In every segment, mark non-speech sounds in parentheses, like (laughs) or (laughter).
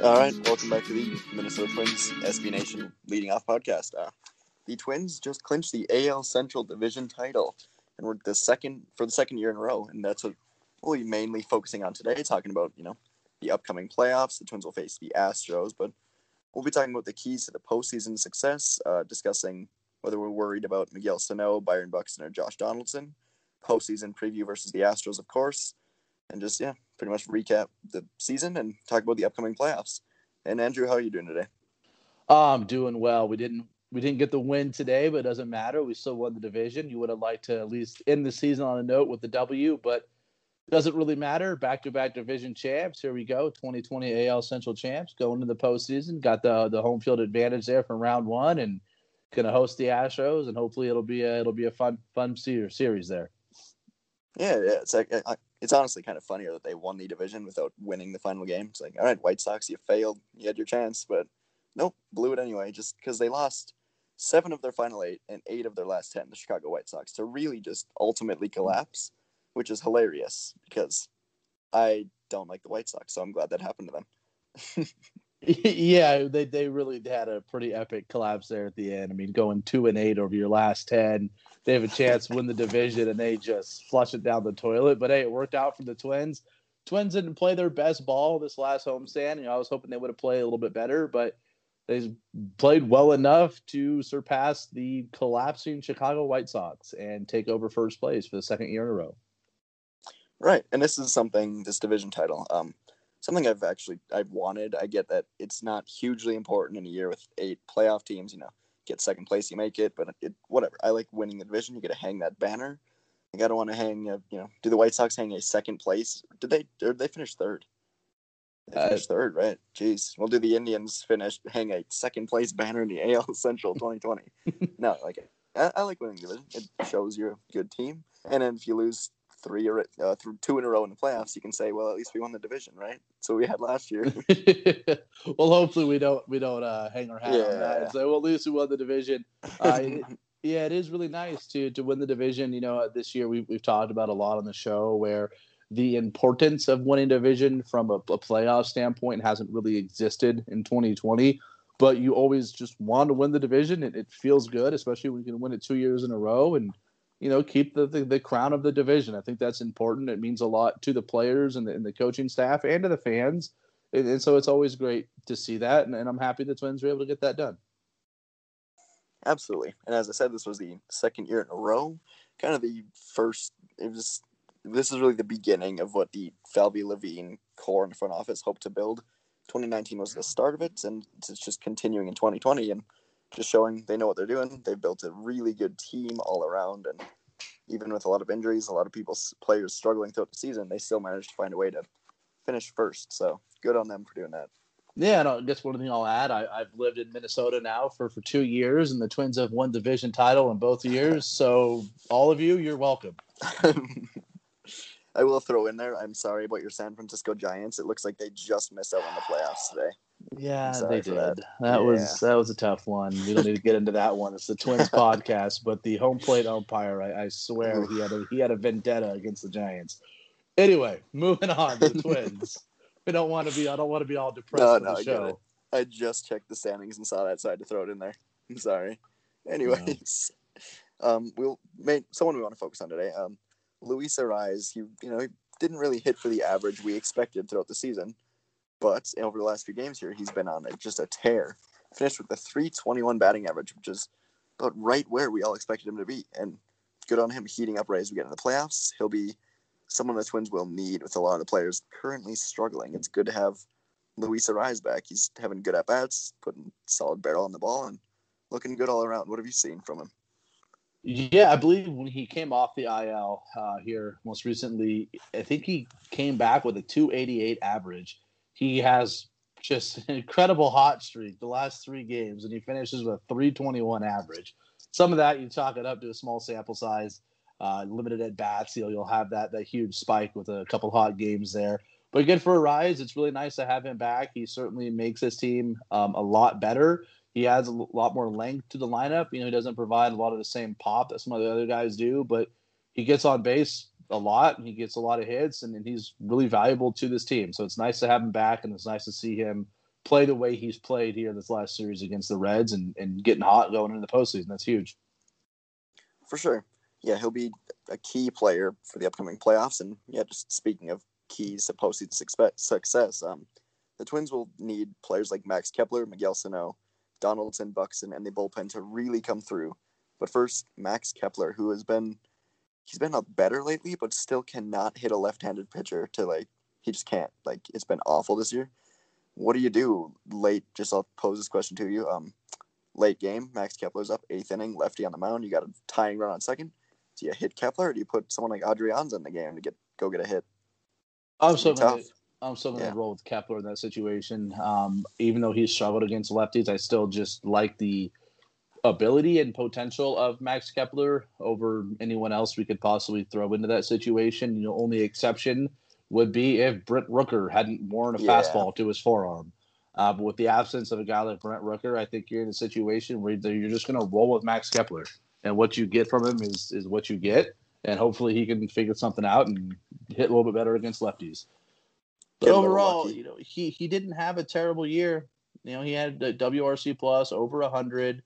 All right, welcome back to the Minnesota Twins SB Nation leading off podcast. Uh, the Twins just clinched the AL Central Division title, and we're the second for the second year in a row, and that's what we'll be mainly focusing on today, talking about you know the upcoming playoffs. The Twins will face the Astros, but we'll be talking about the keys to the postseason success, uh, discussing whether we're worried about Miguel Sano, Byron Buxton, or Josh Donaldson, postseason preview versus the Astros, of course, and just yeah, pretty much recap the season and talk about the upcoming playoffs. And Andrew, how are you doing today? I'm doing well. We didn't we didn't get the win today, but it doesn't matter. We still won the division. You would have liked to at least end the season on a note with the W, but doesn't really matter. Back to back division champs. Here we go. 2020 AL Central champs going to the postseason. Got the the home field advantage there from round one and gonna host the Astros and hopefully it'll be a it'll be a fun fun series there. Yeah, yeah, it's like I, it's honestly kind of funnier that they won the division without winning the final game. It's like, all right, White Sox, you failed. You had your chance, but nope, blew it anyway. Just because they lost seven of their final eight and eight of their last ten, the Chicago White Sox, to really just ultimately collapse, which is hilarious because I don't like the White Sox, so I'm glad that happened to them. (laughs) yeah, they they really had a pretty epic collapse there at the end. I mean, going two and eight over your last ten, they have a chance to win the division, and they just flush it down the toilet. But hey, it worked out for the Twins. Twins didn't play their best ball this last homestand. You know, I was hoping they would have played a little bit better, but they played well enough to surpass the collapsing Chicago White Sox and take over first place for the second year in a row. Right, and this is something this division title. Um, something I've actually I've wanted. I get that it's not hugely important in a year with eight playoff teams. You know, get second place, you make it, but it whatever. I like winning the division. You get to hang that banner. Like I don't want to hang. A, you know, do the White Sox hang a second place? Did they? Did they finish third? They Uh, finished third, right? Jeez. Well, do the Indians finish hang a second place banner in the AL (laughs) Central 2020? (laughs) no, like I, I like winning the division. It shows you're a good team. And then if you lose three or uh, through two in a row in the playoffs, you can say, well, at least we won the division, right? So we had last year. (laughs) well, hopefully we don't we don't uh, hang our hat on that Yeah. and say, well, at least we won the division. (laughs) Uh, it- yeah, it is really nice to to win the division. You know, this year we've we've talked about a lot on the show where the importance of winning division from a, a playoff standpoint hasn't really existed in 2020. But you always just want to win the division. It, it feels good, especially when you can win it two years in a row and you know keep the, the, the crown of the division. I think that's important. It means a lot to the players and the, and the coaching staff and to the fans. And, and so it's always great to see that. And, and I'm happy the Twins were able to get that done. Absolutely. And as I said, this was the second year in a row. Kind of the first. It was. This is really the beginning of what the Falvey Levine core in the front office hoped to build. 2019 was the start of it, and it's just continuing in 2020 and just showing they know what they're doing. They've built a really good team all around, and even with a lot of injuries, a lot of people's players struggling throughout the season, they still managed to find a way to finish first. So good on them for doing that. Yeah, and I guess one thing I'll add, I, I've lived in Minnesota now for, for two years, and the Twins have won division title in both years. (laughs) So all of you, you're welcome. (laughs) I will throw in there. I'm sorry about your San Francisco Giants. It looks like they just missed out on the playoffs today. Yeah, they did. that. That, was that was a tough one. We don't need to get into that one. It's the Twins podcast, but the home plate umpire, I, I swear he had a he had a vendetta against the Giants. Anyway, moving on to the Twins. (laughs) We don't want to be I don't want to be all depressed No, no, the I get it. show. I just checked the standings and saw that, so I had to throw it in there. I'm sorry. Anyways, um, we'll make someone we want to focus on today. Um, Luis Arraez, he you know he didn't really hit for the average we expected throughout the season, but over the last few games here, he's been on a, just a tear. Finished with a 321 batting average, which is about right where we all expected him to be. And good on him heating up right as we get in the playoffs. He'll be someone the Twins will need with a lot of the players currently struggling. It's good to have Luis Arraez back. He's having good at bats, putting solid barrel on the ball, and looking good all around. What have you seen from him? Yeah, I believe when he came off the IL uh, here most recently, I think he came back with a 288 average. He has just (laughs) an incredible hot streak the last three games, and he finishes with a 321 average. Some of that you chalk it up to a small sample size, uh, limited at bats. You know, you'll have that that huge spike with a couple hot games there. But good for Arraez. It's really nice to have him back. He certainly makes his team um, a lot better. He adds a lot more length to the lineup. You know, he doesn't provide a lot of the same pop that some of the other guys do, but he gets on base a lot. And he gets a lot of hits, and, and he's really valuable to this team. So it's nice to have him back, and it's nice to see him play the way he's played here this last series against the Reds and, and getting hot going into the postseason. That's huge. For sure. Yeah, he'll be a key player for the upcoming playoffs. And yeah, just speaking of keys to postseason success, um, the Twins will need players like Max Kepler, Miguel Sano, Donaldson, Buxton, and the bullpen to really come through. But first, Max Kepler, who has been he's been up better lately, but still cannot hit a left-handed pitcher to like he just can't. Like it's been awful this year. What do you do late? Just I'll pose this question to you. Um, late game, Max Kepler's up eighth inning, lefty on the mound. You got a tying run on second. Do you hit Kepler, or do you put someone like Adrianza in the game to get go get a hit? I'm still gonna, I'm still gonna yeah. roll with Kepler in that situation. Um, even though he's struggled against lefties, I still just like the ability and potential of Max Kepler over anyone else we could possibly throw into that situation. You know, only exception would be if Brent Rooker hadn't worn a yeah. fastball to his forearm. Uh, but with the absence of a guy like Brent Rooker, I think you're in a situation where you're just going to roll with Max Kepler, and what you get from him is is what you get, and hopefully he can figure something out and hit a little bit better against lefties. But overall, you know, he he didn't have a terrible year. You know, he had a WRC plus over hundred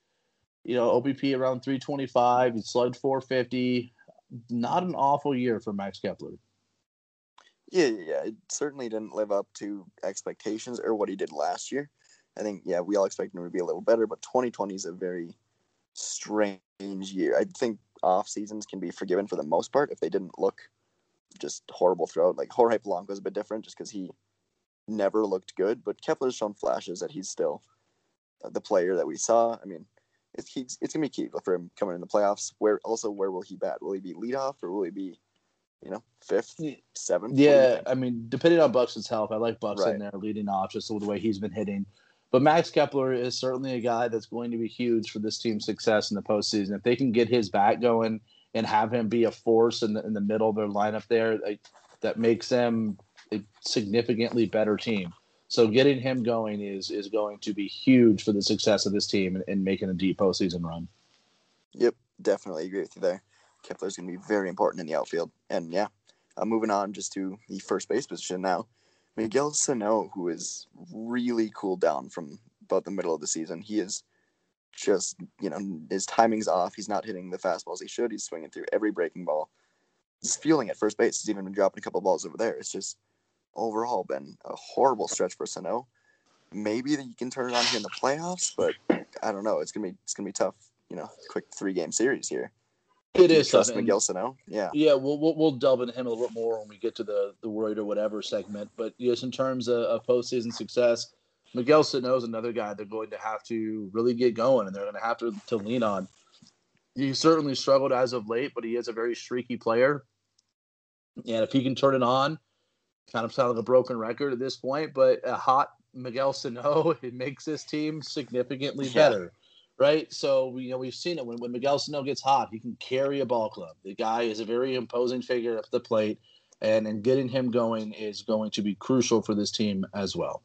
you know, OBP around 325. He slugged 450. Not an awful year for Max Kepler. Yeah, yeah, it certainly didn't live up to expectations or what he did last year. I think, yeah, we all expected him to be a little better, but 2020 is a very strange year. I think off seasons can be forgiven for the most part if they didn't look just horrible throughout. Like Jorge Polanco is a bit different just because he never looked good, but Kepler's shown flashes that he's still the player that we saw. I mean, it's it's, it's gonna be key for him coming in the playoffs. Where also where will he bat? Will he be leadoff or will he be, you know, fifth, seventh? Yeah, I mean, depending on Buxton's health, I like Buxton right. there leading off just the way he's been hitting. But Max Kepler is certainly a guy that's going to be huge for this team's success in the postseason. If they can get his bat going and have him be a force in the, in the middle of their lineup there, like, that makes them a significantly better team. So getting him going is is going to be huge for the success of this team and, and making a deep postseason run. Yep, definitely agree with you there. Kepler's going to be very important in the outfield. And yeah, uh, moving on just to the first base position now. Miguel Sano, who is really cooled down from about the middle of the season. He is just, you know, his timing's off. He's not hitting the fastballs he should. He's swinging through every breaking ball. He's feeling at first base. He's even been dropping a couple balls over there. It's just overall been a horrible stretch for Sano. Maybe that you can turn it on here in the playoffs, but I don't know. It's gonna be it's gonna be tough. You know, quick three game series here. It is trust tough. Miguel Sano. Yeah, yeah. We'll, we'll we'll delve into him a little bit more when we get to the the Royd or whatever segment. But yes, in terms of, of postseason success, Miguel Sano is another guy they're going to have to really get going, and they're going to have to to lean on. He certainly struggled as of late, but he is a very streaky player, and if he can turn it on kind of sound like a broken record at this point, but a hot Miguel Sano, (laughs) it makes this team significantly yeah. better. Right. So you know we've seen it when, when Miguel Sano gets hot, he can carry a ball club. The guy is a very imposing figure at the plate, and and getting him going is going to be crucial for this team as well.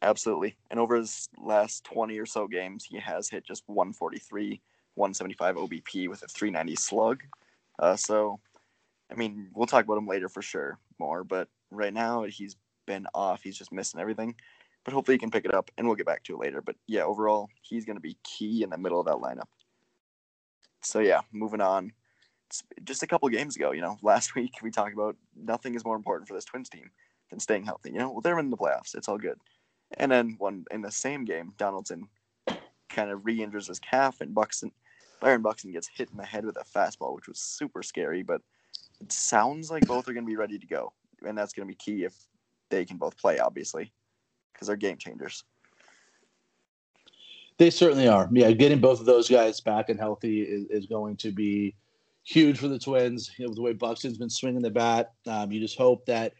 Absolutely. And over his last 20 or so games, he has hit just 143, 175 OBP with a 390 slug. Uh, so I mean, we'll talk about him later for sure more, but right now he's been off. He's just missing everything. But hopefully he can pick it up and we'll get back to it later. But yeah, overall, he's going to be key in the middle of that lineup. So yeah, moving on. It's just a couple games ago, you know, (laughs) last week we talked about nothing is more important for this Twins team than staying healthy. You know, well, they're in the playoffs. It's all good. And then one in the same game, Donaldson kind of re-injures his calf, and Buxton, Byron Buxton gets hit in the head with a fastball, which was super scary. But it sounds like both are going to be ready to go, and that's going to be key if they can both play, obviously, because they're game changers. They certainly are. Yeah, getting both of those guys back and healthy is, is going to be huge for the Twins. You know, the way Buxton's been swinging the bat, um, you just hope that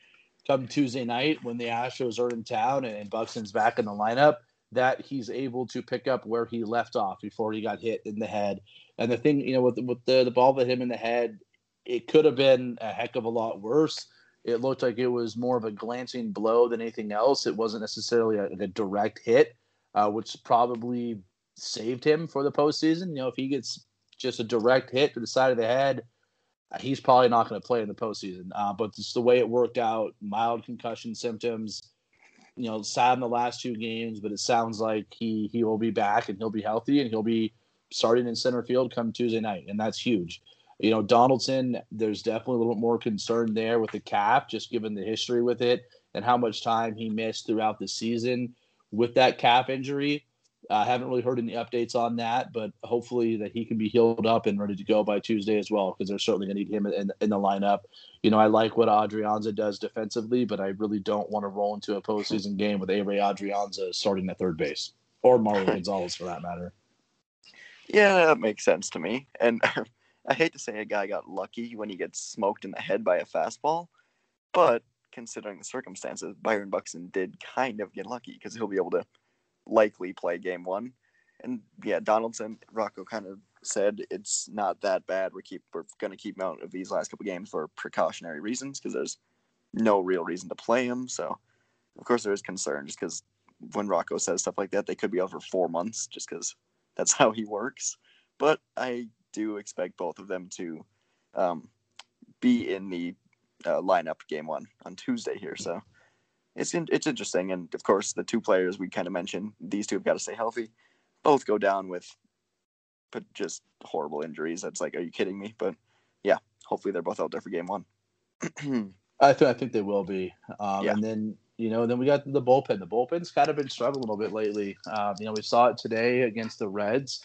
come Tuesday night when the Astros are in town and, and Buxton's back in the lineup, that he's able to pick up where he left off before he got hit in the head. And the thing, you know, with, with the, the ball that hit him in the head, it could have been a heck of a lot worse. It looked like it was more of a glancing blow than anything else. It wasn't necessarily a, a direct hit, uh, which probably saved him for the postseason. You know, if he gets just a direct hit to the side of the head, uh, he's probably not going to play in the postseason. Uh, but just the way it worked out, mild concussion symptoms, you know, sad in the last two games, but it sounds like he he will be back and he'll be healthy and he'll be starting in center field come Tuesday night, and that's huge. You know, Donaldson, there's definitely a little bit more concern there with the calf, just given the history with it and how much time he missed throughout the season with that calf injury. I uh, haven't really heard any updates on that, but hopefully that he can be healed up and ready to go by Tuesday as well, because they're certainly going to need him in, in, the lineup. You know, I like what Adrianza does defensively, but I really don't want to roll into a postseason game with Ehire Adrianza starting at third base or Marwin Gonzalez for that matter. Yeah, that makes sense to me. And (laughs) I hate to say a guy got lucky when he gets smoked in the head by a fastball, but considering the circumstances, Byron Buxton did kind of get lucky because he'll be able to likely play game one. And yeah, Donaldson, Rocco kind of said it's not that bad. We keep we're going to keep him out of these last couple games for precautionary reasons because there's no real reason to play him. So of course there is concern just because when Rocco says stuff like that, they could be out for four months just because that's (laughs) how he works. But I do expect both of them to um, be in the uh, lineup game one on Tuesday here. So it's in, it's interesting, and of course the two players we kind of mentioned, these two have got to stay healthy. Both go down with, but just horrible injuries. That's like, are you kidding me? But yeah, hopefully they're both out there for game one. (clears throat) I, th- I think they will be. Um, yeah. And then you know, then we got the bullpen. The bullpen's kind of been struggling a little bit lately. Um, you know, we saw it today against the Reds.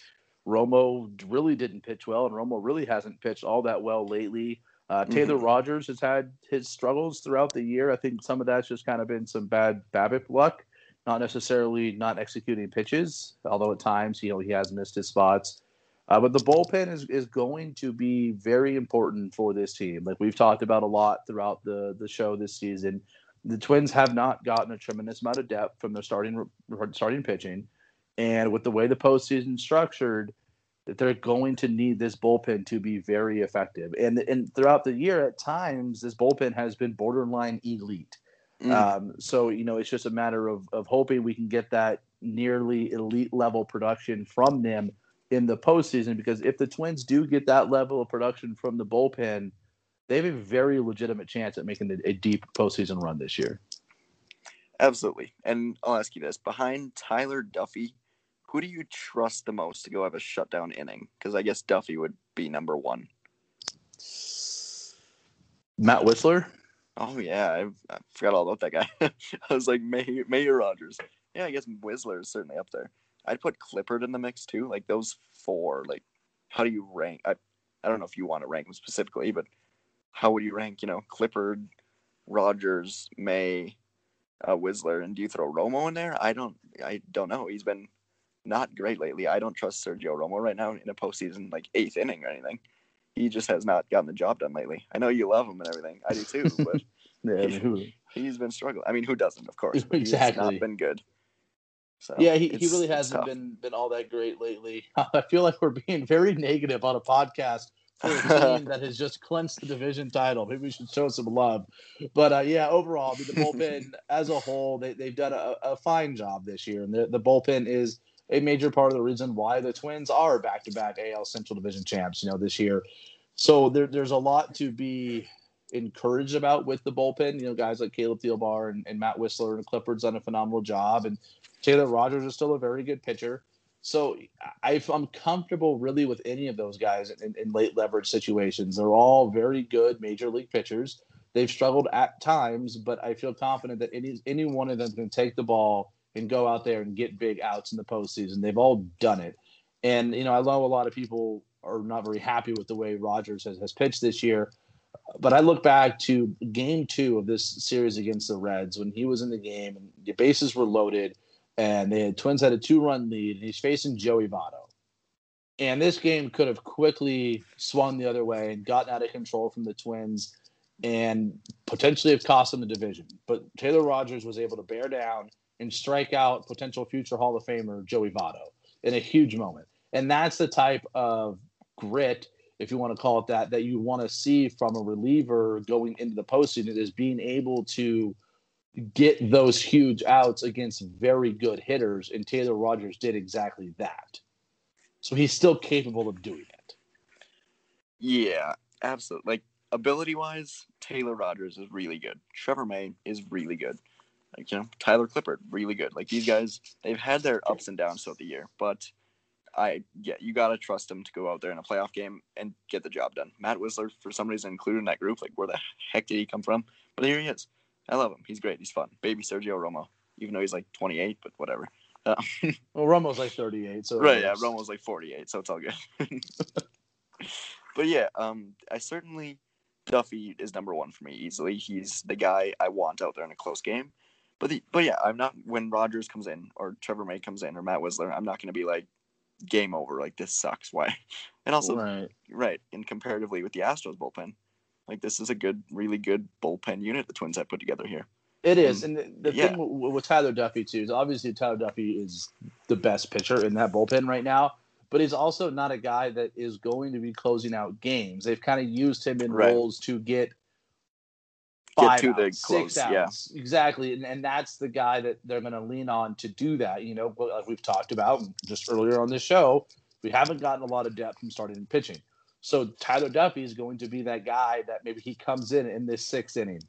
Romo really didn't pitch well, and Romo really hasn't pitched all that well lately. Uh, Taylor mm-hmm. Rogers has had his struggles throughout the year. I think some of that's just kind of been some bad BABIP luck, not necessarily not executing pitches, although at times you know he has missed his spots. Uh, but the bullpen is, is going to be very important for this team. Like we've talked about a lot throughout the, the show this season. The Twins have not gotten a tremendous amount of depth from their starting starting pitching. And with the way the postseason structured, that they're going to need this bullpen to be very effective. And and throughout the year, at times, this bullpen has been borderline elite. Mm. Um, so you know, it's just a matter of of hoping we can get that nearly elite level production from them in the postseason. Because if the Twins do get that level of production from the bullpen, they have a very legitimate chance at making a, deep postseason run this year. Absolutely. And I'll ask you this: behind Tyler Duffey who do you trust the most to go have a shutdown inning? Because I guess Duffey would be number one. Matt Wisler. Oh yeah, I, I forgot all about that guy. (laughs) I was like May Mayor Rogers. Yeah, I guess Wisler is certainly up there. I'd put Clippard in the mix too. Like those four. Like, how do you rank? I I don't know if you want to rank them specifically, but how would you rank? You know, Clippard, Rogers, May, uh, Wisler, and do you throw Romo in there? I don't. I don't know. He's been not great lately. I don't trust Sergio Romo right now in a postseason like eighth inning or anything. He just has not gotten the job done lately. I know you love him and everything. I do too, but (laughs) yeah, he, has been struggling. I mean, who doesn't, of course? But exactly. He's not been good. So yeah, he, he really hasn't been been all that great lately. (laughs) I feel like we're being very negative on a podcast for a team (laughs) that has just clinched the division title. Maybe we should show some love. But uh, yeah, overall, I mean, the bullpen as a whole, they, they've done a, a fine job this year. And the, the bullpen is – a major part of the reason why the Twins are back to back AL Central Division champs, you know, this year. So there, there's a lot to be encouraged about with the bullpen. You know, guys like Caleb Thielbar and, and Matt Wisler and Clippard's done a phenomenal job, and Taylor Rogers is still a very good pitcher. So I, am comfortable really with any of those guys in, in, late leverage situations. They're all very good major league pitchers. They've struggled at times, but I feel confident that any any one of them can take the ball and go out there and get big outs in the postseason. They've all done it. And, you know, I know a lot of people are not very happy with the way Rogers has, has pitched this year. But I look back to game two of this series against the Reds when he was in the game and the bases were loaded. and the Twins had a two run lead, and he's facing Joey Votto. And this game could have quickly swung the other way and gotten out of control from the Twins and potentially have cost them the division. But Taylor Rogers was able to bear down and strike out potential future Hall of Famer Joey Votto in a huge moment. And that's the type of grit, if you want to call it that, that you want to see from a reliever going into the postseason is being able to get those huge outs against very good hitters. And Taylor Rogers did exactly that. So he's still capable of doing it. Yeah, absolutely. Like ability wise, Taylor Rogers is really good. Trevor May is really good. Like, you know, Tyler Clippard, really good. Like these guys, they've had their ups and downs throughout the year, but I yeah, you gotta trust them to go out there in a playoff game and get the job done. Matt Wisler, for some reason, included in that group. Like, where the heck did he come from? But here he is. I love him. He's great. He's fun. Baby Sergio Romo, even though he's like 28, but whatever. Uh, (laughs) Well, Romo's like 38, so right, yeah, Romo's like 48, so it's all good. (laughs) but yeah, um, I certainly Duffey is number one for me easily. He's the guy I want out there in a close game. But the, but yeah, I'm not when Rogers comes in or Trevor May comes in or Matt Wisler. I'm not going to be like game over. Like this sucks. Why? (laughs) And also right. right, and comparatively with the Astros bullpen, like this is a good, really good bullpen unit the Twins have put together here. It is, Um, and the, the yeah. thing with, with Tyler Duffey too is obviously Tyler Duffey is the best pitcher in that bullpen right now, but he's also not a guy that is going to be closing out games. They've kind of used him in Right. roles to get Get five to the close, six yeah. exactly, and, and that's the guy that they're going to lean on to do that. You know, like we've talked about just earlier on this show, we haven't gotten a lot of depth from starting and pitching. So Tyler Duffey is going to be that guy that maybe he comes in in this sixth inning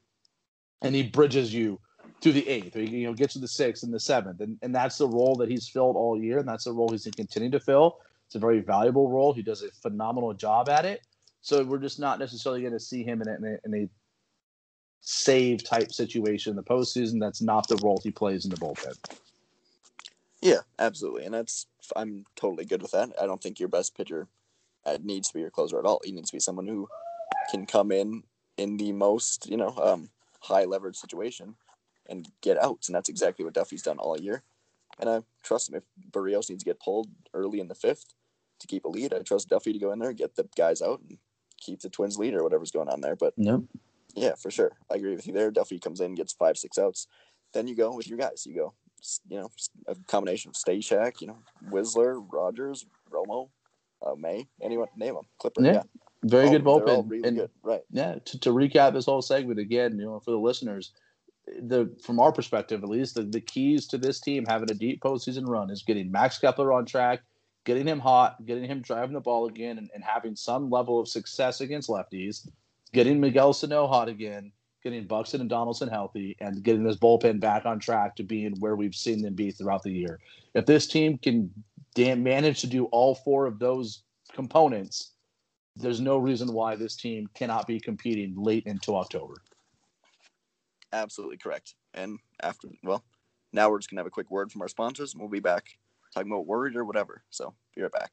and he bridges you to the eighth, or he you know gets to the sixth and the seventh, and and that's the role that he's filled all year, and that's the role he's to to fill. It's a very valuable role. He does a phenomenal job at it. So we're just not necessarily going to see him in a, in a, in a save type situation in the postseason. That's not the role he plays in the bullpen. Yeah, absolutely, and that's I'm totally good with that. I don't think your best pitcher uh, needs to be your closer at all. He needs to be someone who can come in in the most you know um, high leverage situation and get outs, and that's exactly what Duffey's done all year. And I trust him if Berrios needs to get pulled early in the fifth to keep a lead. I trust Duffey to go in there, and get the guys out, and keep the Twins lead or whatever's going on there. But Yep. Yeah, for sure. I agree with you there. Duffey comes in, gets five, six outs. Then you go with your guys. You go, you know, a combination of Stashak, you know, Wisler, Rogers, Romo, uh, May, anyone, name them. Clippard. Yeah, Yeah. Very All- good bullpen. really and good. Right. yeah, to, to recap this whole segment again, you know, for the listeners, the from our perspective at least, the, the keys to this team having a deep postseason run is getting Max Kepler on track, getting him hot, getting him driving the ball again, and, and having some level of success against lefties, getting Miguel Sano hot again, getting Buxton and Donaldson healthy, and getting this bullpen back on track to being where we've seen them be throughout the year. If this team can damn manage to do all four of those components, there's no reason why this team cannot be competing late into October. Absolutely correct. And after, well, now we're just going to have a quick word from our sponsors and we'll be back talking about worried or whatever. So be right back.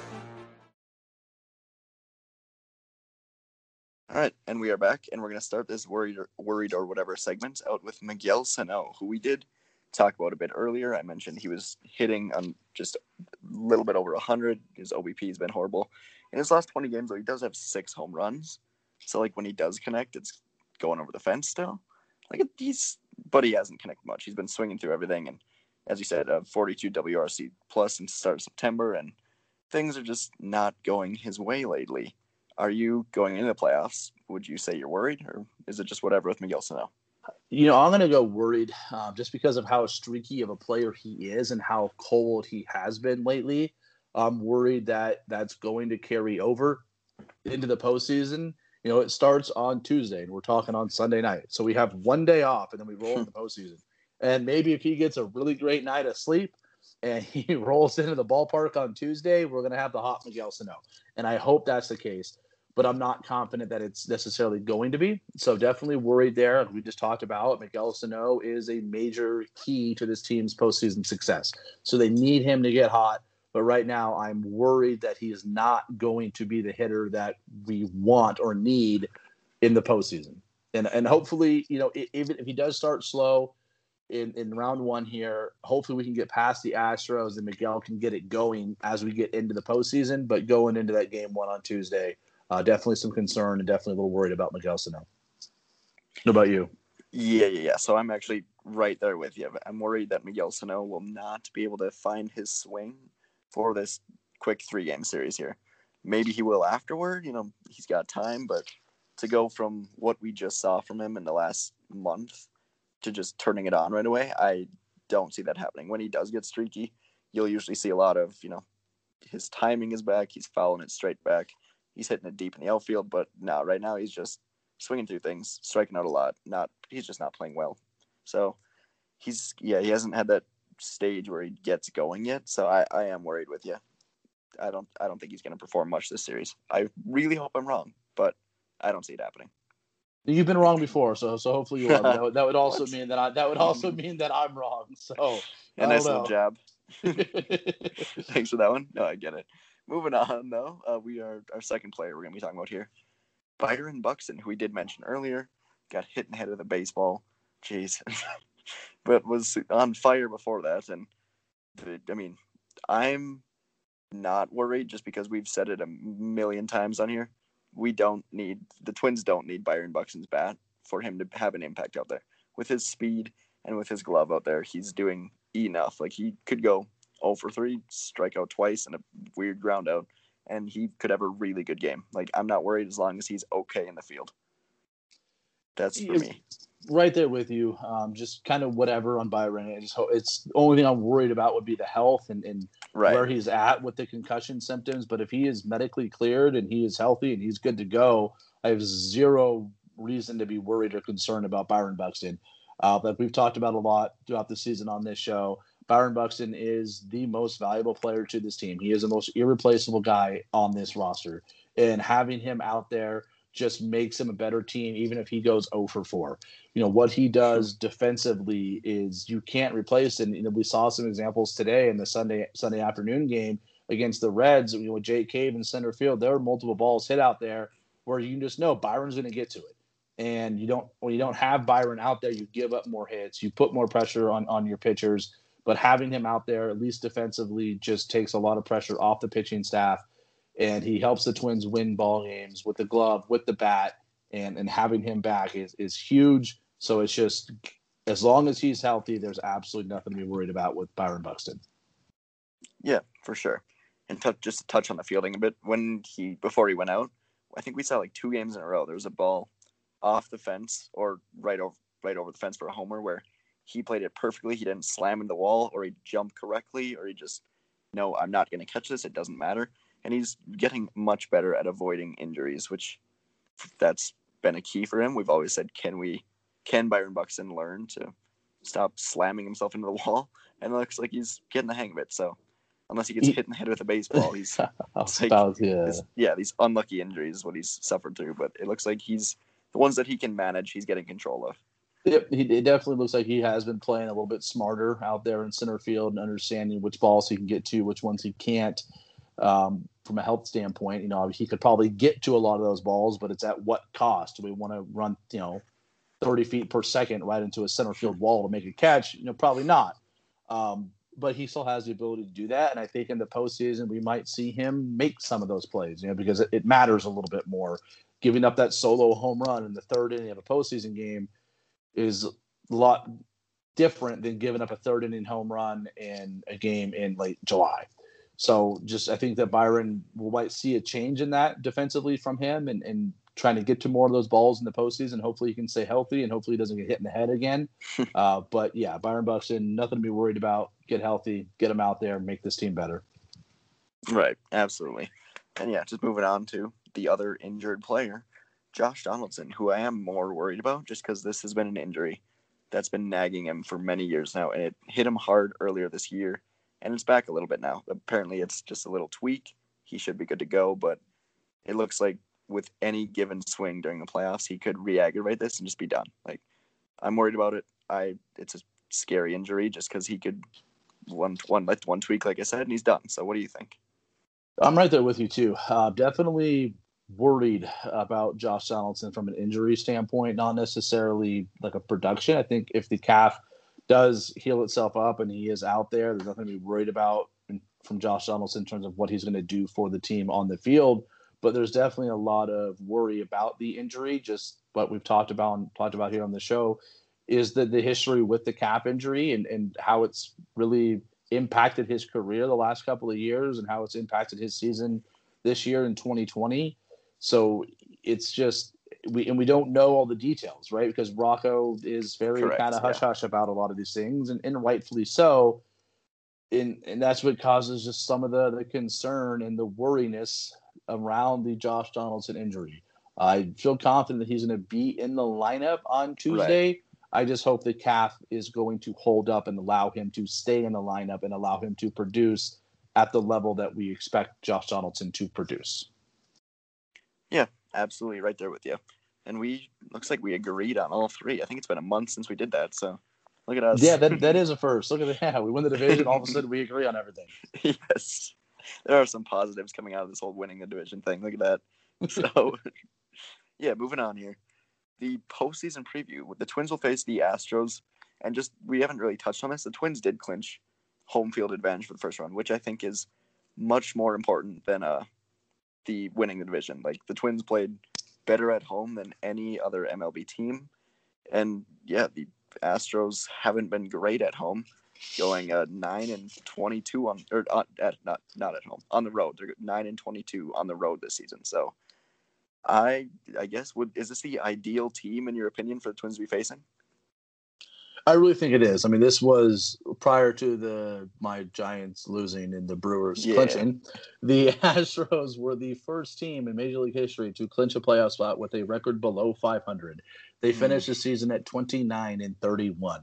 All right, and we are back, and we're going to start this worried or, worried or whatever segment out with Miguel Sano, who we did talk about a bit earlier. I mentioned he was hitting on just a little bit over 100. His OBP has been horrible. In his last 20 games, though, he does have six home runs. So, like, when he does connect, it's going over the fence still. Like, he's, but he hasn't connected much. He's been swinging through everything. And as you said, uh, 42 WRC plus since the start of September, and things are just not going his way lately. Are you going into the playoffs? Would you say you're worried, or is it just whatever with Miguel Sano? You know, I'm going to go worried um, just because of how streaky of a player he is and how cold he has been lately. I'm worried that that's going to carry over into the postseason. You know, it starts on Tuesday and we're talking on Sunday night. So we have one day off and then we roll into the (laughs) postseason. And maybe if he gets a really great night of sleep and (laughs) he rolls into the ballpark on Tuesday, we're going to have the hot Miguel Sano. And I hope that's the case. But I'm not confident that it's necessarily going to be. So definitely worried there. We just talked about Miguel Sano is a major key to this team's postseason success. So they need him to get hot. But right now, I'm worried that he is not going to be the hitter that we want or need in the postseason. And and hopefully, you know, even if he does start slow in, in round one here, hopefully we can get past the Astros and Miguel can get it going as we get into the postseason. But going into that game one on Tuesday, uh, definitely some concern and definitely a little worried about Miguel Sano. What about you? Yeah, yeah, yeah. So I'm actually right there with you. I'm worried that Miguel Sano will not be able to find his swing for this quick three game series here. Maybe he will afterward. You know, he's got time, but to go from what we just saw from him in the last month to just turning it on right away, I don't see that happening. When he does get streaky, you'll usually see a lot of, you know, his timing is back. He's fouling it straight back. He's hitting it deep in the outfield, but now, right now, he's just swinging through things, striking out a lot. Not, he's just not playing well. So he's, yeah, he hasn't had that stage where he gets going yet. So I, I am worried with you. I don't I don't think he's going to perform much this series. I really hope I'm wrong, but I don't see it happening. You've been wrong before, so so hopefully you are. that, would, that would (laughs) also mean that I that would also mean that I'm wrong. So (laughs) a nice little jab. (laughs) Thanks for that one. No, I get it. Moving on though, uh, we are our second player we're going to be talking about here, Byron Buxton, who we did mention earlier, got hit in the head with a baseball. Jeez. but was on fire before that. And I mean, I'm not worried just because we've said it a million times on here. We don't need the Twins don't need Byron Buxton's bat for him to have an impact out there. With his speed and with his glove out there, he's doing enough. Like he could go 0 for 3, strike out twice, and a weird ground out, and he could have a really good game. Like I'm not worried as long as he's okay in the field. That's for me right there with you. Um, just kind of whatever on Byron. I just hope it's the only thing I'm worried about would be the health and, and right. where he's at with the concussion symptoms. But if he is medically cleared and he is healthy and he's good to go, I have zero reason to be worried or concerned about Byron Buxton. Uh, like we've talked about a lot throughout the season on this show. Byron Buxton is the most valuable player to this team. He is the most irreplaceable guy on this roster. And having him out there just makes him a better team, even if he goes 0 for 4. You know, what he does defensively is you can't replace. And you know, we saw some examples today in the Sunday Sunday afternoon game against the Reds, you know, with Jake Cave in center field. There were multiple balls hit out there where you just know Byron's going to get to it. And you don't when you don't have Byron out there, you give up more hits, you put more pressure on on your pitchers. But having him out there, at least defensively, just takes a lot of pressure off the pitching staff and he helps the Twins win ball games with the glove, with the bat, and and having him back is is huge. So it's just as long as he's healthy, there's absolutely nothing to be worried about with Byron Buxton. Yeah, for sure. And t- just to touch on the fielding a bit, when he before he went out, I think we saw like two games in a row. There was a ball off the fence or right over right over the fence for a homer where he played it perfectly. He didn't slam in the wall or he jumped correctly or he just no, I'm not going to catch this. It doesn't matter and he's getting much better at avoiding injuries, which that's been a key for him. We've always said, can we, can Byron Buxton learn to stop slamming himself into the wall? And it looks like he's getting the hang of it. So unless he gets hit in the head with a baseball, he's (laughs) like, yeah. His, yeah, these unlucky injuries is what he's suffered through. But it looks like he's the ones that he can manage. He's getting control of. Yep, he, it definitely looks like he has been playing a little bit smarter out there in center field and understanding which balls he can get to, which ones he can't um, from a health standpoint. You know, he could probably get to a lot of those balls, but it's at what cost? Do we want to run, you know, 30 feet per second right into a center field wall to make a catch? You know, probably not. Um, but he still has the ability to do that. And I think in the postseason, we might see him make some of those plays, you know, because it, it matters a little bit more. Giving up that solo home run in the third inning of a postseason game is a lot different than giving up a third inning home run in a game in late July. So just I think that Byron will might see a change in that defensively from him and, and trying to get to more of those balls in the postseason. Hopefully he can stay healthy and hopefully he doesn't get hit in the head again. (laughs) uh, but yeah, Byron Buxton, nothing to be worried about. Get healthy, get him out there, make this team better. Right, absolutely. And yeah, just moving on to the other injured player, Josh Donaldson, who I am more worried about just because this has been an injury that's been nagging him for many years now, and it hit him hard earlier this year, and it's back a little bit now. Apparently, it's just a little tweak. He should be good to go, but it looks like with any given swing during the playoffs, he could re-aggravate this and just be done. Like, I'm worried about it. I it's a scary injury just because he could one one like one tweak, like I said, and he's done. So, what do you think? I'm right there with you too. Uh, definitely worried about Josh Donaldson from an injury standpoint, not necessarily like a production. I think if the calf does heal itself up and he is out there, there's nothing to be worried about from Josh Donaldson in terms of what he's going to do for the team on the field. But there's definitely a lot of worry about the injury. Just what we've talked about and talked about here on the show is that the history with the cap injury and, and how it's really impacted his career the last couple of years and how it's impacted his season this year in 2020. So it's just we and we don't know all the details, right? Because Rocco is very kind of hush hush about a lot of these things, and, and rightfully so. And and that's what causes just some of the the concern and the worriness around the Josh Donaldson injury. I feel confident that he's going to be in the lineup on Tuesday. Right. I just hope the calf is going to hold up and allow him to stay in the lineup and allow him to produce at the level that we expect Josh Donaldson to produce. Yeah, absolutely, right there with you. And we looks like we agreed on all three. I think it's been a month since we did that, so look at us. Yeah, that that (laughs) is a first. Look at that. Yeah, we win the division. All of a sudden, we agree on everything. (laughs) yes, there are some positives coming out of this whole winning the division thing. Look at that. So, (laughs) yeah, moving on here. The postseason preview. The Twins will face the Astros, and just we haven't really touched on this. The Twins did clinch home field advantage for the first round, which I think is much more important than uh the winning the division. Like the Twins played better at home than any other MLB team, and yeah, the Astros haven't been great at home, going uh, nine and twenty-two on or uh, at, not not at home on the road. They're nine and twenty-two on the road this season. So, I I guess would is this the ideal team in your opinion for the Twins to be facing? I really think it is. I mean, this was prior to the my Giants losing and the Brewers yeah. clinching. The (laughs) Astros were the first team in Major League history to clinch a playoff spot with a record below 500. They mm. finished the season at 29 and 31.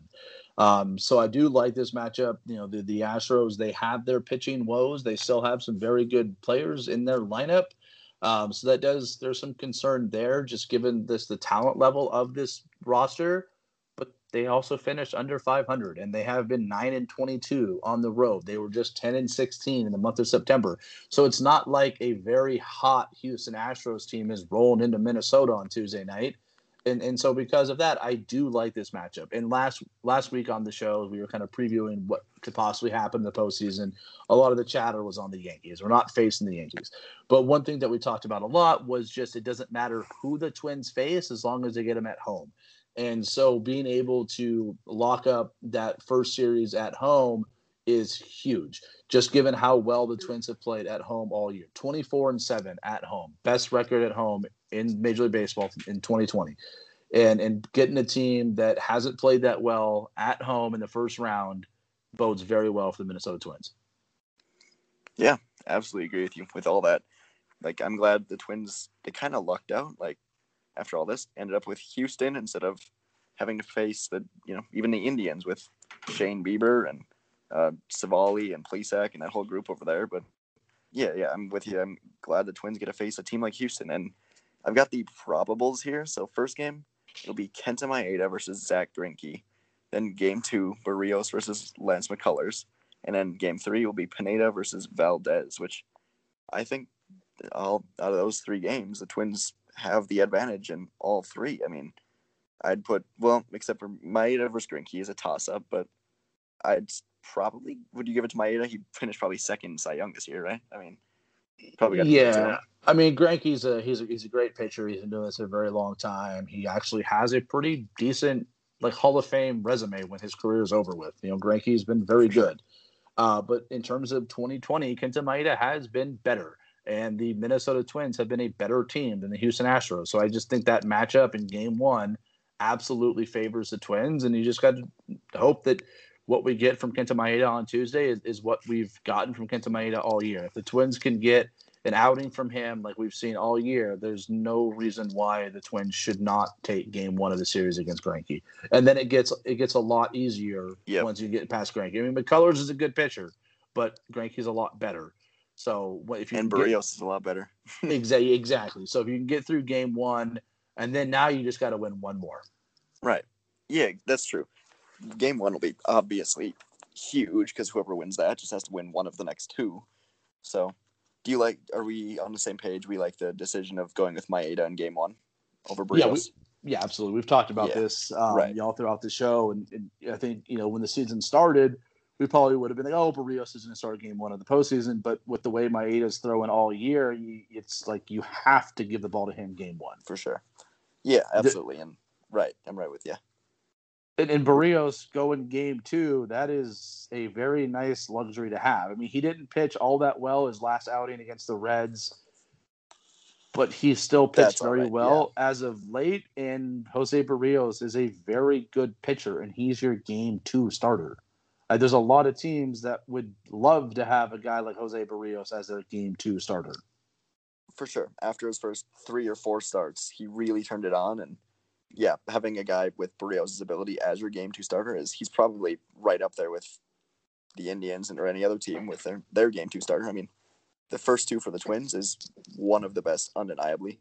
Um, so I do like this matchup. You know, the, the Astros they have their pitching woes. They still have some very good players in their lineup. Um, so that does there's some concern there, just given this the talent level of this roster they also finished under 500 and they have been 9 and 22 on the road. They were just 10 and 16 in the month of September. So it's not like a very hot Houston Astros team is rolling into Minnesota on Tuesday night. And, and so because of that, I do like this matchup. And last last week on the show, we were kind of previewing what could possibly happen in the postseason. A lot of the chatter was on the Yankees. We're not facing the Yankees. But one thing that we talked about a lot was just it doesn't matter who the Twins face as long as they get them at home. And so being able to lock up that first series at home is huge. Just given how well the Twins have played at home all year. 24 and 7 at home. Best record at home in Major League Baseball in 2020. And and getting a team that hasn't played that well at home in the first round bodes very well for the Minnesota Twins. Yeah, absolutely agree with you with all that. Like I'm glad the Twins they kind of lucked out. Like after all this, ended up with Houston instead of having to face the you know even the Indians with Shane Bieber and uh, Civale and Plesac and that whole group over there. But yeah, yeah, I'm with you. I'm glad the Twins get to face a team like Houston, and I've got the probables here. So first game, it'll be Kenta Maeda versus Zack Greinke. Then game two, Berrios versus Lance McCullers, and then game three will be Pineda versus Valdez, which I think all out of those three games, the Twins have the advantage in all three. I mean, I'd put well, except for Maeda versus Greinke is a toss up, but I'd probably would you give it to Maeda? He finished probably second Cy Young this year, right? I mean, probably yeah. I mean, Greinke's a he's a he's a great pitcher. He's been doing this a very long time. He actually has a pretty decent like Hall of Fame resume when his career is over with. You know, Greinke's been very good. Uh, but in terms of 2020, Kenta Maeda has been better and the Minnesota Twins have been a better team than the Houston Astros. So I just think that matchup in game one absolutely favors the Twins, and you just got to hope that what we get from Kenta Maeda on Tuesday is, is what we've gotten from Kenta Maeda all year. If the Twins can get an outing from him, like we've seen all year, there's no reason why the Twins should not take Game One of the series against Greinke. And then it gets it gets a lot easier Yep. once you get past Greinke. I mean, McCullers is a good pitcher, but Greinke's a lot better. So what- if you And can get- Berrios is a lot better. (laughs) exactly exactly. So if you can get through Game One, and then now you just got to win one more. Right. Yeah, that's true. Game one will be obviously huge because whoever wins that just has to win one of the next two. So, do you like? Are we on the same page? We like the decision of going with Maeda in game one over Yeah, we- Yeah, absolutely. We've talked about Yeah, this um, right. y'all throughout the show, and, and I think you know when the season started, we probably would have been like, "Oh, Berrios is going to start game one of the postseason." But with the way Maeda's throwing all year, you, it's like you have to give the ball to him game one. for sure. Yeah, absolutely. and right, I'm right with you. And, and Berrios going game two, that is a very nice luxury to have. I mean, he didn't pitch all that well his last outing against the Reds, but he still pitched That's very right, well as of late. And Jose Berrios is a very good pitcher, and he's your game two starter. Uh, there's a lot of teams that would love to have a guy like Jose Berrios as their game two starter. For sure. After his first three or four starts, he really turned it on. And yeah, having a guy with Berrios' ability as your game two starter is he's probably right up there with the Indians and or any other team with their, their game two starter. I mean, the first two for the Twins is one of the best, undeniably.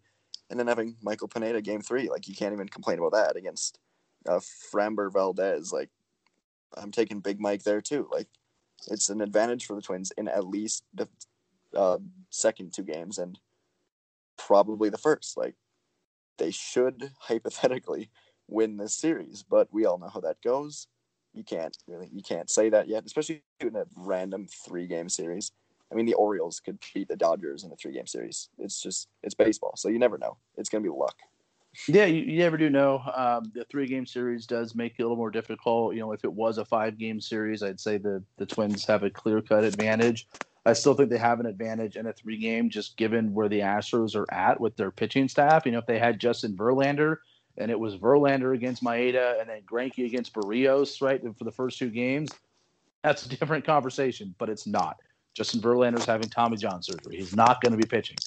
And then having Michael Pineda game three, like you can't even complain about that against uh, Framber Valdez. Like I'm taking Big Mike there too. Like it's an advantage for the Twins in at least the uh, second two games and probably the first. Like they should (laughs) hypothetically win this series, but we all know how that goes. You can't really you can't say that yet, especially in a random three game series. I mean, the Orioles could beat the Dodgers in a three game series. It's just it's baseball, so you never know. It's gonna be luck. Yeah, you, you never do know. Um, the three game series does make it a little more difficult. You know, if it was a five game series, I'd say the, the Twins have a clear cut advantage. I still think they have an advantage in a three game, just given where the Astros are at with their pitching staff. You know, if they had Justin Verlander and it was Verlander against Maeda and then Greinke against Berrios, right, for the first two games, that's a different conversation, but it's not. Justin Verlander's having Tommy John surgery. He's not going to be pitching.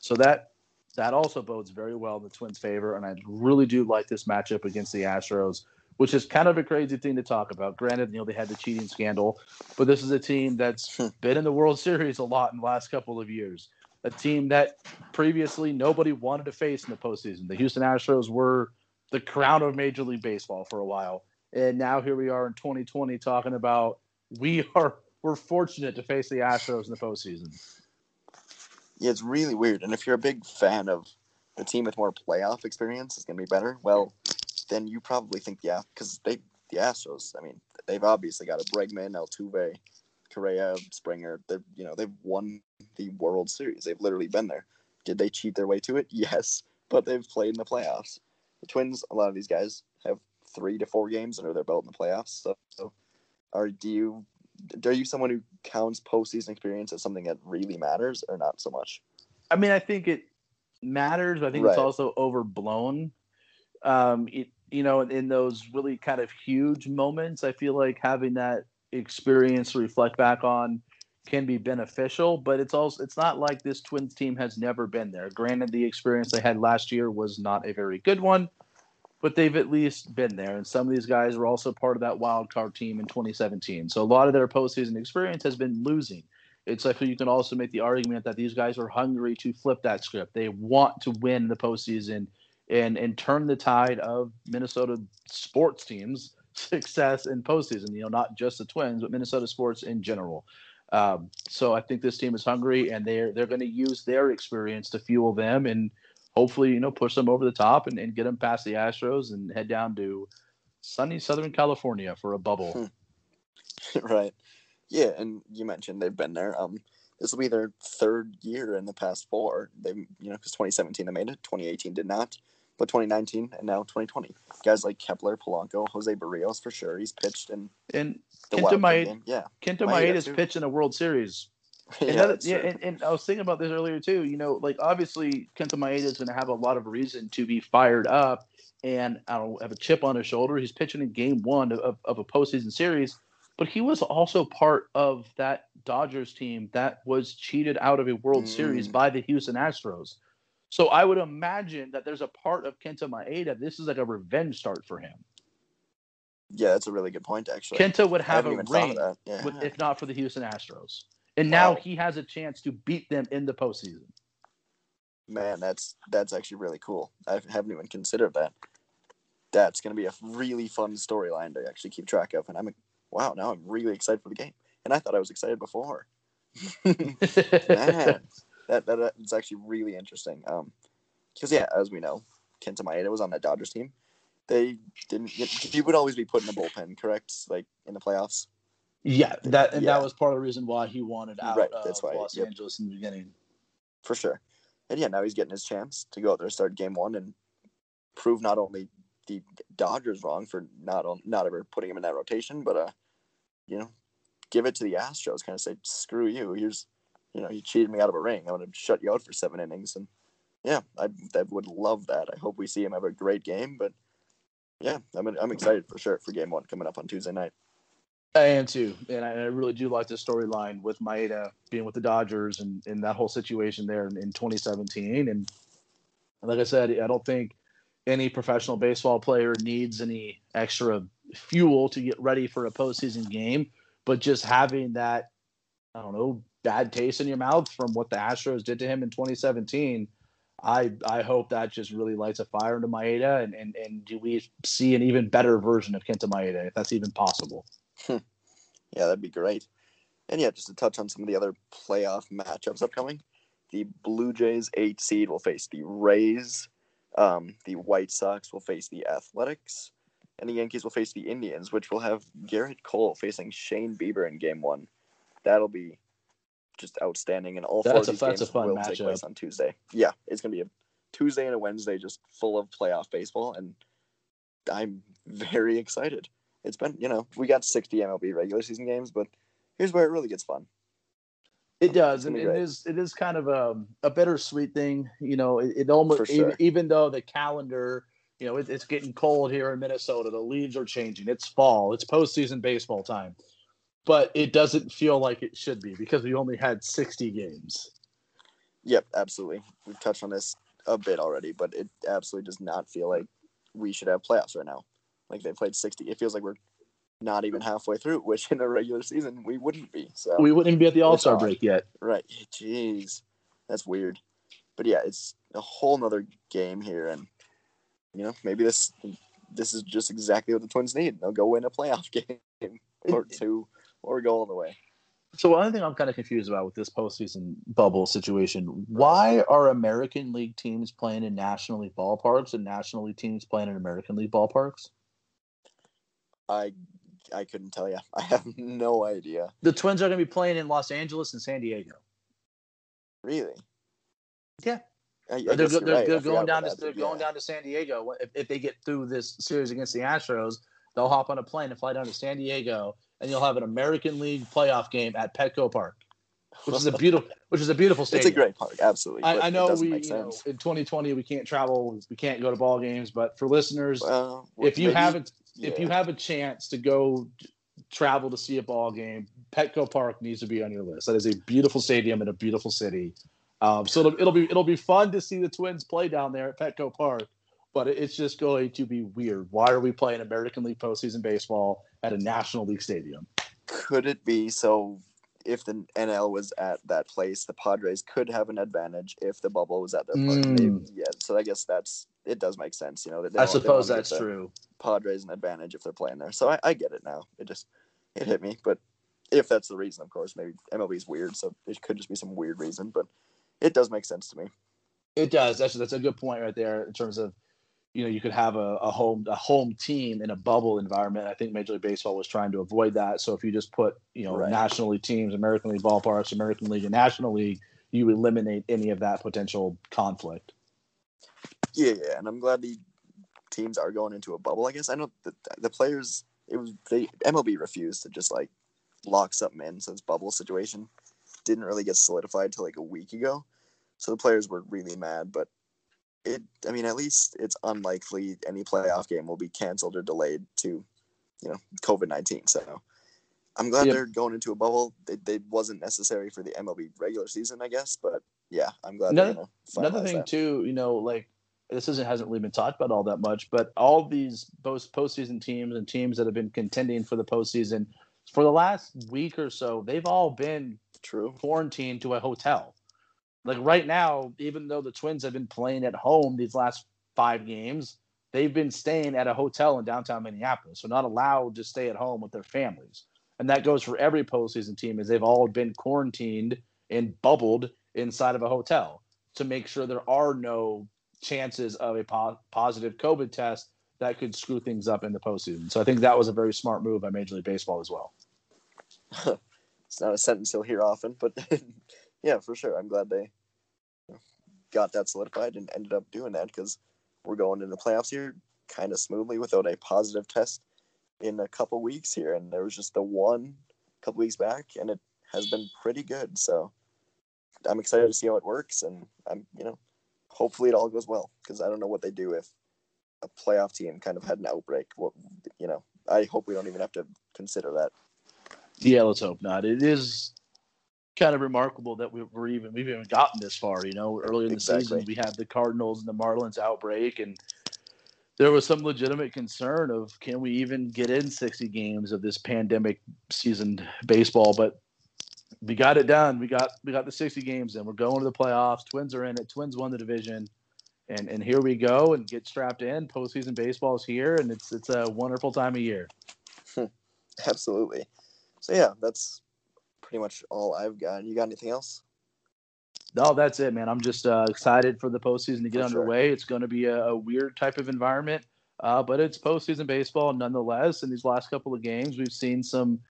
So that that also bodes very well in the Twins' favor, and I really do like this matchup against the Astros, which is kind of a crazy thing to talk about. Granted, you know they had the cheating scandal, but this is a team that's hmm. been in the World Series a lot in the last couple of years. A team that previously nobody wanted to face in the postseason. The Houston Astros were the crown of Major League Baseball for a while, and now here we are in 2020 talking about we are we're fortunate to face the Astros in the postseason. Yeah, it's really weird. And if you're a big fan of the team with more playoff experience is going to be better, well, then you probably think, yeah, because they, the Astros, I mean, they've obviously got a Bregman, Altuve, Correa, Springer. They're, you know, they've won the World Series. They've literally been there. Did they cheat their way to it? (laughs) Yes, but they've played in the playoffs. The Twins, a lot of these guys have three to four games under their belt in the playoffs. So, so are do you are you someone who counts postseason experience as something that really matters, or not so much? I mean, I think it matters. But I think it's also overblown. Um, it, you know, in those really kind of huge moments, I feel like having that experience to reflect back on can be beneficial. But it's also it's not like this Twins team has never been there. Granted, the experience they had last year was not a very good one, but they've at least been there. And some of these guys were also part of that wild card team in 2017. So a lot of their postseason experience has been losing. It's like you can also make the argument that these guys are hungry to flip that script. They want to win the postseason and and turn the tide of Minnesota sports teams' (laughs) success in postseason. You know, not just the Twins, but Minnesota sports in general. Um, so I think this team is hungry, and they're they're going to use their experience to fuel them, and hopefully, you know, push them over the top and, and get them past the Astros and head down to sunny Southern California for a bubble. Hmm. (laughs) right. Yeah, and you mentioned they've been there. Um, this will be their third year in the past four. They, you know, because 2017 they made it, 2018 did not, but 2019 and now 2020. Guys like Kepler, Polanco, Jose Berrios for sure. He's pitched in And the Kenta Maeda. Yeah, Kenta Maeda pitched in a World Series. (laughs) yeah, yeah, and, and I was thinking about this earlier too. You know, like obviously Kenta Maeda is going to have a lot of reason to be fired up and I don't have a chip on his shoulder. He's pitching in Game One of, of a postseason series, but he was also part of that Dodgers team that was cheated out of a World Series Mm. by the Houston Astros. So I would imagine that there's a part of Kenta Maeda. This is like a revenge start for him. Yeah, that's a really good point, actually. Kenta would have a ring. Yeah. with, if not for the Houston Astros. And now Wow. he has a chance to beat them in the postseason. Man, that's that's actually really cool. I haven't even considered that. That's going to be a really fun storyline to actually keep track of, and I'm wow. Now I'm really excited for the game, and I thought I was excited before. (laughs) Man, that, that that's actually really interesting. Um, because yeah, as we know, Kenta Maeda was on that Dodgers team. They didn't. He would always be put in the bullpen, correct? Like in the playoffs. Yeah, that and Yeah. that was part of the reason why he wanted out Right, of that's why, Los yep. Angeles in the beginning. for sure. And yeah, now he's getting his chance to go out there, start game one, and prove not only the Dodgers wrong for not on, not ever putting him in that rotation, but uh, you know, give it to the Astros. Kind of say, screw you. Here's, you know, you cheated me out of a ring. I'm gonna shut you out for seven innings, and yeah, I, I would love that. I hope we see him have a great game, but yeah, I'm I'm excited for sure for game one coming up on Tuesday night. I am too, and I, really do like the storyline with Maeda being with the Dodgers and, and that whole situation there in, in 2017. And like I said, I don't think any professional baseball player needs any extra fuel to get ready for a postseason game, but just having that, I don't know, bad taste in your mouth from what the Astros did to him in 2017. I I hope that just really lights a fire into Maeda, and, and, and do we see an even better version of Kenta Maeda, if that's even possible. Yeah, that'd be great. And yeah, just to touch on some of the other playoff matchups upcoming, the Blue Jays eight seed will face the Rays. Um, the White Sox will face the Athletics, and the Yankees will face the Indians, which will have Gerrit Cole facing Shane Bieber in Game One. That'll be just outstanding, and all four That's of a- these that's a games fun will take place on Tuesday. Yeah, it's gonna be a Tuesday and a Wednesday, just full of playoff baseball, and I'm (laughs) very excited. It's been, you know, we got 60 MLB regular season games, but here's where it really gets fun. It does, and it is it is kind of a a bittersweet thing. You know, it, it almost sure. even, even though the calendar, you know, it, it's getting cold here in Minnesota. The leaves are changing. It's fall. It's postseason baseball time, but it doesn't feel like it should be because we only had sixty games. Yep, absolutely. We've touched on this a bit already, but it absolutely does not feel like we should have playoffs right now. Like they played 60. It feels like we're not even halfway through, which in a regular season we wouldn't be. So We wouldn't even be at the All Star break yet. Right. Jeez. That's weird. But yeah, it's a whole nother game here and you know, maybe this this is just exactly what the Twins need. They'll go win a playoff (laughs) game or (laughs) two or go all the way. So one thing I'm kind of confused about with this postseason bubble situation: why are American League teams playing in National League ballparks and National League teams playing in American League ballparks? I I couldn't tell you. (laughs) I have no idea. The Twins are going to be playing in Los Angeles and San Diego. Really? Yeah. I, I they're they're, right. They're going down to they're but going down to San Diego. If, if they get through this series against the Astros, they'll hop on a plane and fly down to San Diego, and you'll have an American League playoff game at Petco Park, which is a (laughs) beautiful which is a beautiful stadium. It's a great park, absolutely. I, I know we you know, in 2020 we can't travel, we can't go to ball games, but for listeners, Well, if you maybe- a, if you have a chance to go travel to see a ball game, Petco Park needs to be on your list. That is a beautiful stadium in a beautiful city. Um, so it'll, it'll be it'll be fun to see the Twins play down there at Petco Park, but it's just going to be weird. Why are we playing American League postseason baseball at a National League stadium? could it be so? If the NL was at that place, the Padres could have an advantage. If the bubble was at their park, Mm. Maybe- yeah. So I guess that's it. Does make sense, you know. They I suppose that's true. Padres an advantage if they're playing there. So I, I get it now. It just it hit me, but if that's the reason, of course, maybe MLB is weird, so it could just be some weird reason. But it does make sense to me. It does. That's that's a good point right there in terms of you know you could have a, a home a home team in a bubble environment. I think Major League Baseball was trying to avoid that. So if you just put you know Right. National League teams, American League ballparks, American League, and National League, you eliminate any of that potential conflict. Yeah, yeah, and I'm glad the teams are going into a bubble. I guess I know the the players. It was they MLB refused to just like lock something in since bubble situation didn't really get solidified till like a week ago. So the players were really mad, but it. I mean, at least it's unlikely any playoff game will be canceled or delayed to, you know, COVID nineteen. So I'm glad Yeah. they're going into a bubble. They, they wasn't necessary for the MLB regular season, I guess, but yeah, I'm glad Another- Another thing that. too, you know, like this isn't hasn't really been talked about all that much, but all these post postseason teams and teams that have been contending for the postseason for the last week or so, they've all been True. quarantined to a hotel. Like right now, even though the Twins have been playing at home these last five games, they've been staying at a hotel in downtown Minneapolis. So not allowed to stay at home with their families. And that goes for every postseason team, is they've all been quarantined and bubbled inside of a hotel to make sure there are no chances of a po- positive COVID test that could screw things up in the postseason. So I think that was a very smart move by Major League Baseball as well. (laughs) It's not a sentence you'll hear often, but (laughs) yeah, for sure. I'm glad they got that solidified and ended up doing that because we're going into the playoffs here kind of smoothly without a positive test in a couple weeks here. And there was just the one couple weeks back, and it has been pretty good. So I'm excited to see how it works, and I'm you know hopefully it all goes well because I don't know what they do if a playoff team kind of had an outbreak. What you know, I hope we don't even have to consider that. Yeah, let's hope not. It is kind of remarkable that we, we're even we've even gotten this far. You know, earlier in the Exactly. season we had the Cardinals and the Marlins outbreak, and there was some legitimate concern of can we even get in 60 games of this pandemic season baseball, but we got it done. We got we got the 60 games and we're going to the playoffs. Twins are in it. Twins won the division. And, and here we go and get strapped in. Postseason baseball is here, and it's it's a wonderful time of year. (laughs) Absolutely. So yeah, that's pretty much all I've got. You got anything else? No, that's it, man. I'm just uh, excited for the postseason to get For sure. underway. It's going to be a, a weird type of environment, uh, but it's postseason baseball nonetheless. In these last couple of games, we've seen some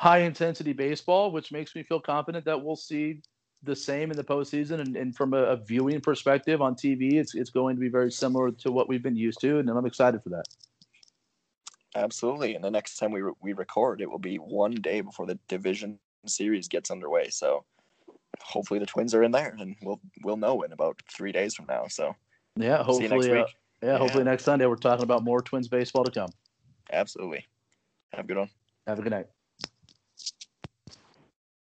high intensity baseball, which makes me feel confident that we'll see the same in the postseason. And, and from a, a viewing perspective on TV, it's it's going to be very similar to what we've been used to, and I'm excited for that. Absolutely. And the next time we re- we record, it will be one day before the division series gets underway. So hopefully the Twins are in there, and we'll we'll know in about three days from now. So Yeah, see you next hopefully, uh, week. yeah, hopefully Yeah. next Sunday we're talking about more Twins baseball to come. Absolutely. Have a good one. Have a good night.